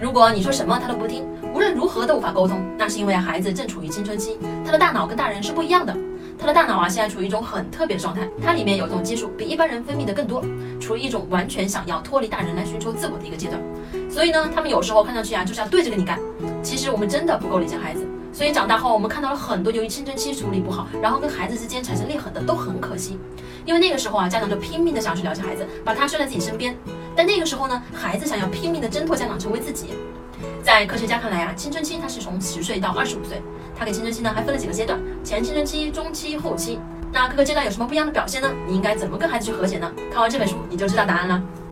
如果你说什么他都不听，无论如何都无法沟通，那是因为孩子正处于青春期，他的大脑跟大人是不一样的。他的大脑啊，现在处于一种很特别的状态，它里面有一种激素比一般人分泌的更多，处于一种完全想要脱离大人来寻求自我的一个阶段。所以呢，他们有时候看上去啊，就是要对着跟你干。其实我们真的不够理解孩子，所以长大后我们看到了很多由于青春期处理不好，然后跟孩子之间产生裂痕的，都很可惜。因为那个时候啊，家长就拼命的想去了解孩子，把他拴在自己身边。在那个时候呢，孩子想要拼命的挣脱家长，成为自己。在科学家看来啊，青春期它是从十岁到二十五岁，他给青春期呢还分了几个阶段：前青春期、中期、后期。那各个阶段有什么不一样的表现呢？你应该怎么跟孩子去和解呢？看完这本书你就知道答案了。